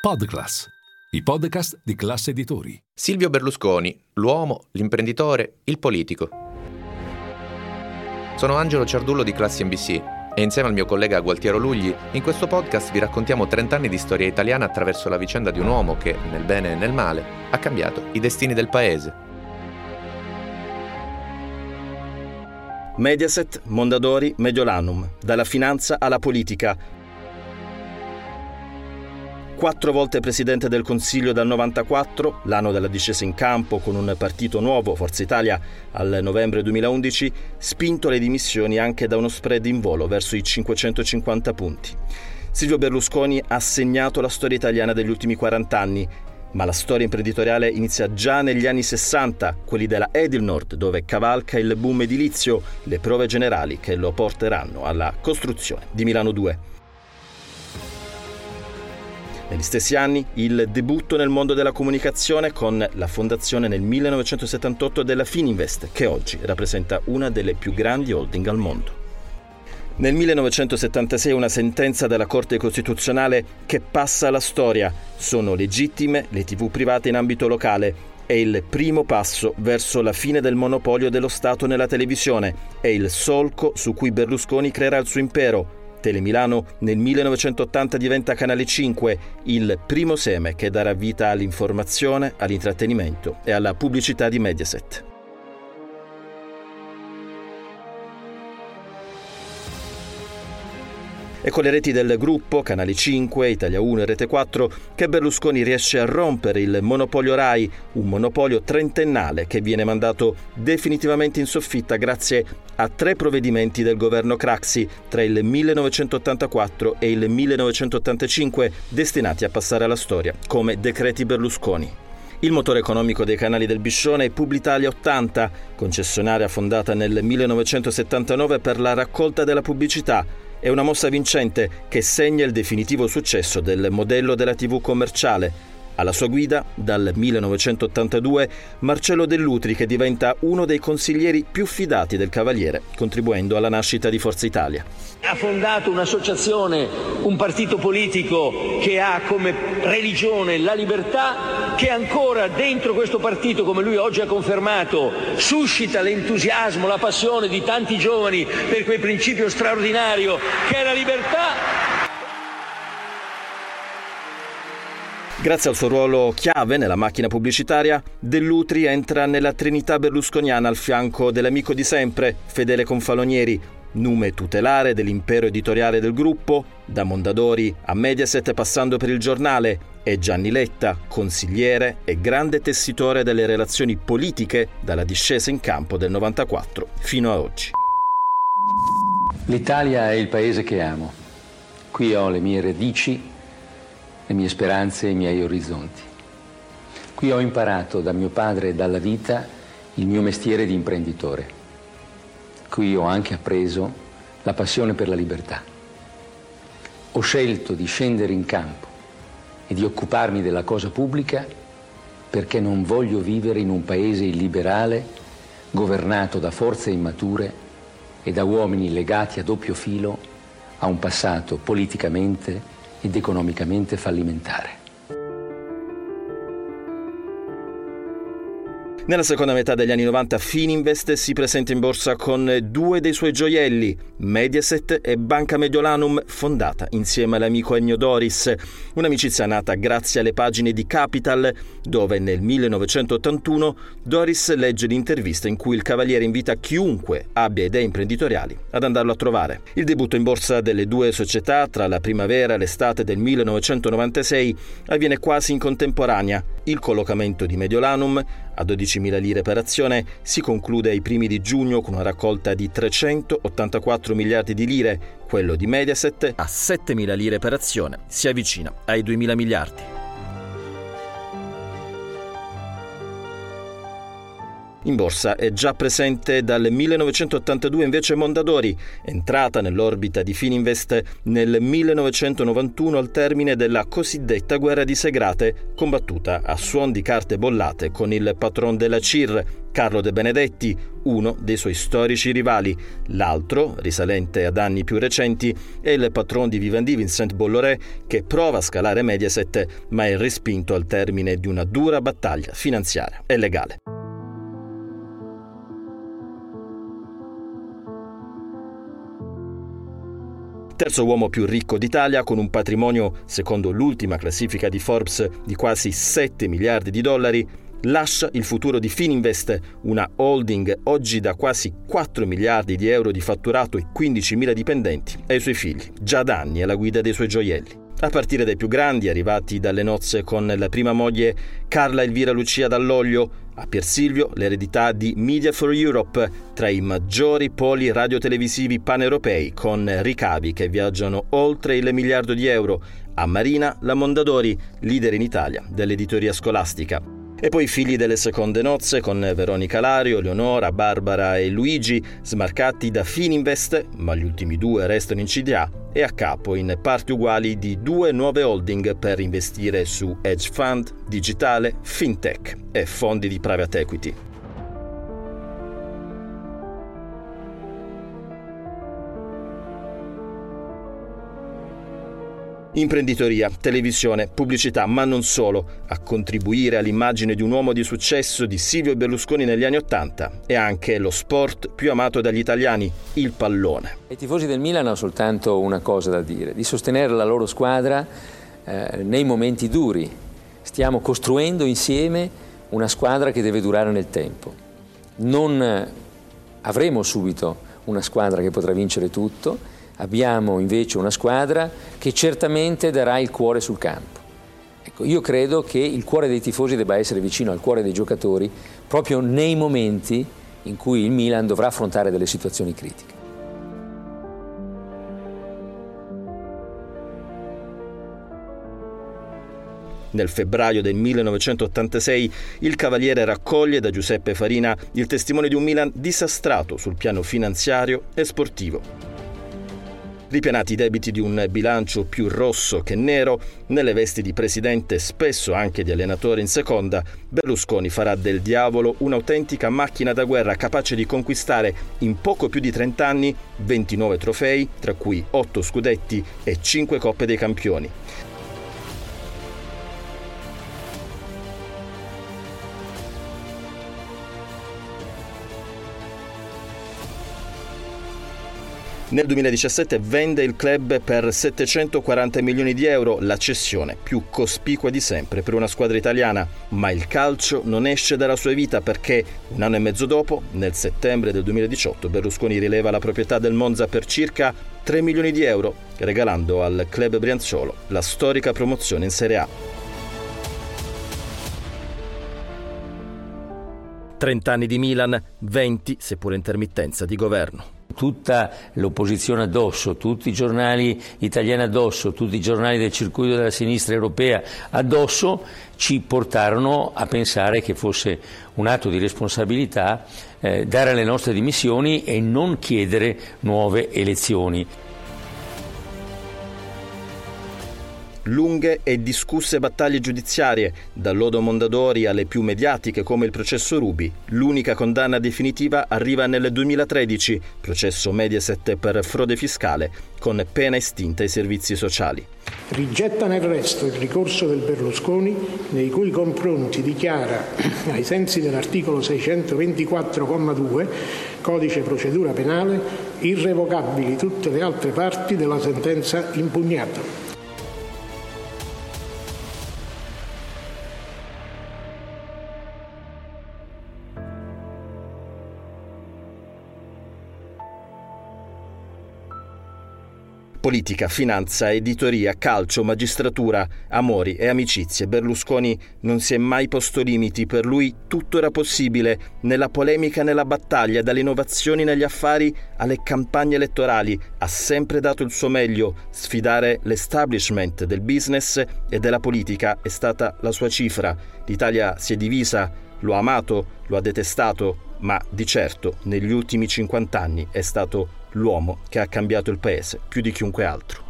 Podclass, i podcast di classe editori. Silvio Berlusconi, l'uomo, l'imprenditore, il politico. Sono Angelo Ciardullo di Classe NBC e insieme al mio collega Gualtiero Lugli in questo podcast vi raccontiamo 30 anni di storia italiana attraverso la vicenda di un uomo che, nel bene e nel male, ha cambiato i destini del paese. Mediaset, Mondadori, Mediolanum, dalla finanza alla politica, quattro volte presidente del Consiglio dal 94, l'anno della discesa in campo con un partito nuovo, Forza Italia, al novembre 2011, spinto alle dimissioni anche da uno spread in volo verso i 550 punti. Silvio Berlusconi ha segnato la storia italiana degli ultimi 40 anni, ma la storia imprenditoriale inizia già negli anni 60, quelli della Edilnord, dove cavalca il boom edilizio, le prove generali che lo porteranno alla costruzione di Milano 2. Negli stessi anni il debutto nel mondo della comunicazione con la fondazione nel 1978 della Fininvest, che oggi rappresenta una delle più grandi holding al mondo. Nel 1976 una sentenza della Corte Costituzionale che passa alla storia. Sono legittime le tv private in ambito locale. È il primo passo verso la fine del monopolio dello Stato nella televisione. È il solco su cui Berlusconi creerà il suo impero Telemilano nel 1980 diventa Canale 5, il primo seme che darà vita all'informazione, all'intrattenimento e alla pubblicità di Mediaset. È con le reti del gruppo, Canale 5, Italia 1 e Rete 4, che Berlusconi riesce a rompere il monopolio RAI, un monopolio trentennale che viene mandato definitivamente in soffitta grazie a tre provvedimenti del governo Craxi tra il 1984 e il 1985 destinati a passare alla storia come decreti Berlusconi. Il motore economico dei canali del Biscione è Publitalia 80, concessionaria fondata nel 1979 per la raccolta della pubblicità è una mossa vincente che segna il definitivo successo del modello della TV commerciale alla sua guida, dal 1982, Marcello Dell'Utri che diventa uno dei consiglieri più fidati del Cavaliere, contribuendo alla nascita di Forza Italia. Ha fondato un'associazione, un partito politico che ha come religione la libertà, che ancora dentro questo partito, come lui oggi ha confermato, suscita l'entusiasmo, la passione di tanti giovani per quel principio straordinario che è la libertà Grazie al suo ruolo chiave nella macchina pubblicitaria, Dell'Utri entra nella trinità berlusconiana al fianco dell'amico di sempre, Fedele Confalonieri, nume tutelare dell'impero editoriale del gruppo, da Mondadori a Mediaset passando per il giornale, e Gianni Letta, consigliere e grande tessitore delle relazioni politiche dalla discesa in campo del 94 fino a oggi. L'Italia è il paese che amo. Qui ho le mie radici le mie speranze e i miei orizzonti. Qui ho imparato da mio padre e dalla vita il mio mestiere di imprenditore. Qui ho anche appreso la passione per la libertà. Ho scelto di scendere in campo e di occuparmi della cosa pubblica perché non voglio vivere in un paese illiberale governato da forze immature e da uomini legati a doppio filo a un passato politicamente ed economicamente fallimentare. Nella seconda metà degli anni 90 Fininvest si presenta in borsa con due dei suoi gioielli, Mediaset e Banca Mediolanum, fondata insieme all'amico Ennio Doris. Un'amicizia nata grazie alle pagine di Capital, dove nel 1981 Doris legge l'intervista in cui il cavaliere invita chiunque abbia idee imprenditoriali ad andarlo a trovare. Il debutto in borsa delle due società tra la primavera e l'estate del 1996 avviene quasi in contemporanea. Il collocamento di Mediolanum a 12.000 lire per azione si conclude ai primi di giugno con una raccolta di 384 miliardi di lire, quello di Mediaset a 7.000 lire per azione si avvicina ai 2.000 miliardi. In borsa è già presente dal 1982 invece Mondadori, entrata nell'orbita di Fininvest nel 1991 al termine della cosiddetta guerra di Segrate, combattuta a suon di carte bollate con il patron della CIR, Carlo De Benedetti, uno dei suoi storici rivali. L'altro, risalente ad anni più recenti, è il patron di Vivendi Vincent Bolloré, che prova a scalare Mediaset, ma è respinto al termine di una dura battaglia finanziaria e legale. Terzo uomo più ricco d'Italia con un patrimonio, secondo l'ultima classifica di Forbes, di quasi 7 miliardi di dollari, lascia il futuro di Fininvest, una holding oggi da quasi 4 miliardi di euro di fatturato e 15.000 dipendenti, ai suoi figli, già da anni alla guida dei suoi gioielli a partire dai più grandi arrivati dalle nozze con la prima moglie Carla Elvira Lucia Dall'Oglio, a Pier Silvio l'eredità di Media for Europe, tra i maggiori poli radiotelevisivi paneuropei con ricavi che viaggiano oltre il miliardo di euro, a Marina la Mondadori, leader in Italia dell'editoria scolastica. E poi figli delle seconde nozze con Veronica Lario, Leonora, Barbara e Luigi, smarcati da Fininvest, ma gli ultimi due restano in CDA, e a capo in parti uguali di due nuove holding per investire su hedge fund, digitale, fintech e fondi di private equity. Imprenditoria, televisione, pubblicità, ma non solo, a contribuire all'immagine di un uomo di successo di Silvio Berlusconi negli anni Ottanta e anche lo sport più amato dagli italiani, il pallone. I tifosi del Milan hanno soltanto una cosa da dire, di sostenere la loro squadra eh, nei momenti duri. Stiamo costruendo insieme una squadra che deve durare nel tempo. Non avremo subito una squadra che potrà vincere tutto, abbiamo invece una squadra che certamente darà il cuore sul campo. Ecco, io credo che il cuore dei tifosi debba essere vicino al cuore dei giocatori proprio nei momenti in cui il Milan dovrà affrontare delle situazioni critiche. Nel febbraio del 1986 il Cavaliere raccoglie da Giuseppe Farina il testimone di un Milan disastrato sul piano finanziario e sportivo. Ripianati i debiti di un bilancio più rosso che nero, nelle vesti di presidente, spesso anche di allenatore in seconda, Berlusconi farà del diavolo un'autentica macchina da guerra capace di conquistare in poco più di 30 anni 29 trofei, tra cui 8 scudetti e 5 coppe dei campioni. Nel 2017 vende il club per 740 milioni di euro, la cessione più cospicua di sempre per una squadra italiana. Ma il calcio non esce dalla sua vita perché un anno e mezzo dopo, nel settembre del 2018, Berlusconi rileva la proprietà del Monza per circa 3 milioni di euro, regalando al club Brianzolo la storica promozione in Serie A. 30 anni di Milan, 20, seppur intermittenza, di governo tutta l'opposizione addosso, tutti i giornali italiani addosso, tutti i giornali del circuito della sinistra europea addosso, ci portarono a pensare che fosse un atto di responsabilità eh, dare le nostre dimissioni e non chiedere nuove elezioni. Lunghe e discusse battaglie giudiziarie, dal lodo Mondadori alle più mediatiche come il processo Rubi. L'unica condanna definitiva arriva nel 2013, processo Mediaset per frode fiscale, con pena estinta ai servizi sociali. Rigetta nel resto il ricorso del Berlusconi, nei cui confronti dichiara, ai sensi dell'articolo 624,2 Codice procedura penale, irrevocabili tutte le altre parti della sentenza impugnata. Politica, finanza, editoria, calcio, magistratura, amori e amicizie. Berlusconi non si è mai posto limiti, per lui tutto era possibile, nella polemica, nella battaglia, dalle innovazioni negli affari alle campagne elettorali, ha sempre dato il suo meglio, sfidare l'establishment del business e della politica è stata la sua cifra. L'Italia si è divisa, lo ha amato, lo ha detestato, ma di certo negli ultimi 50 anni è stato l'uomo che ha cambiato il paese più di chiunque altro.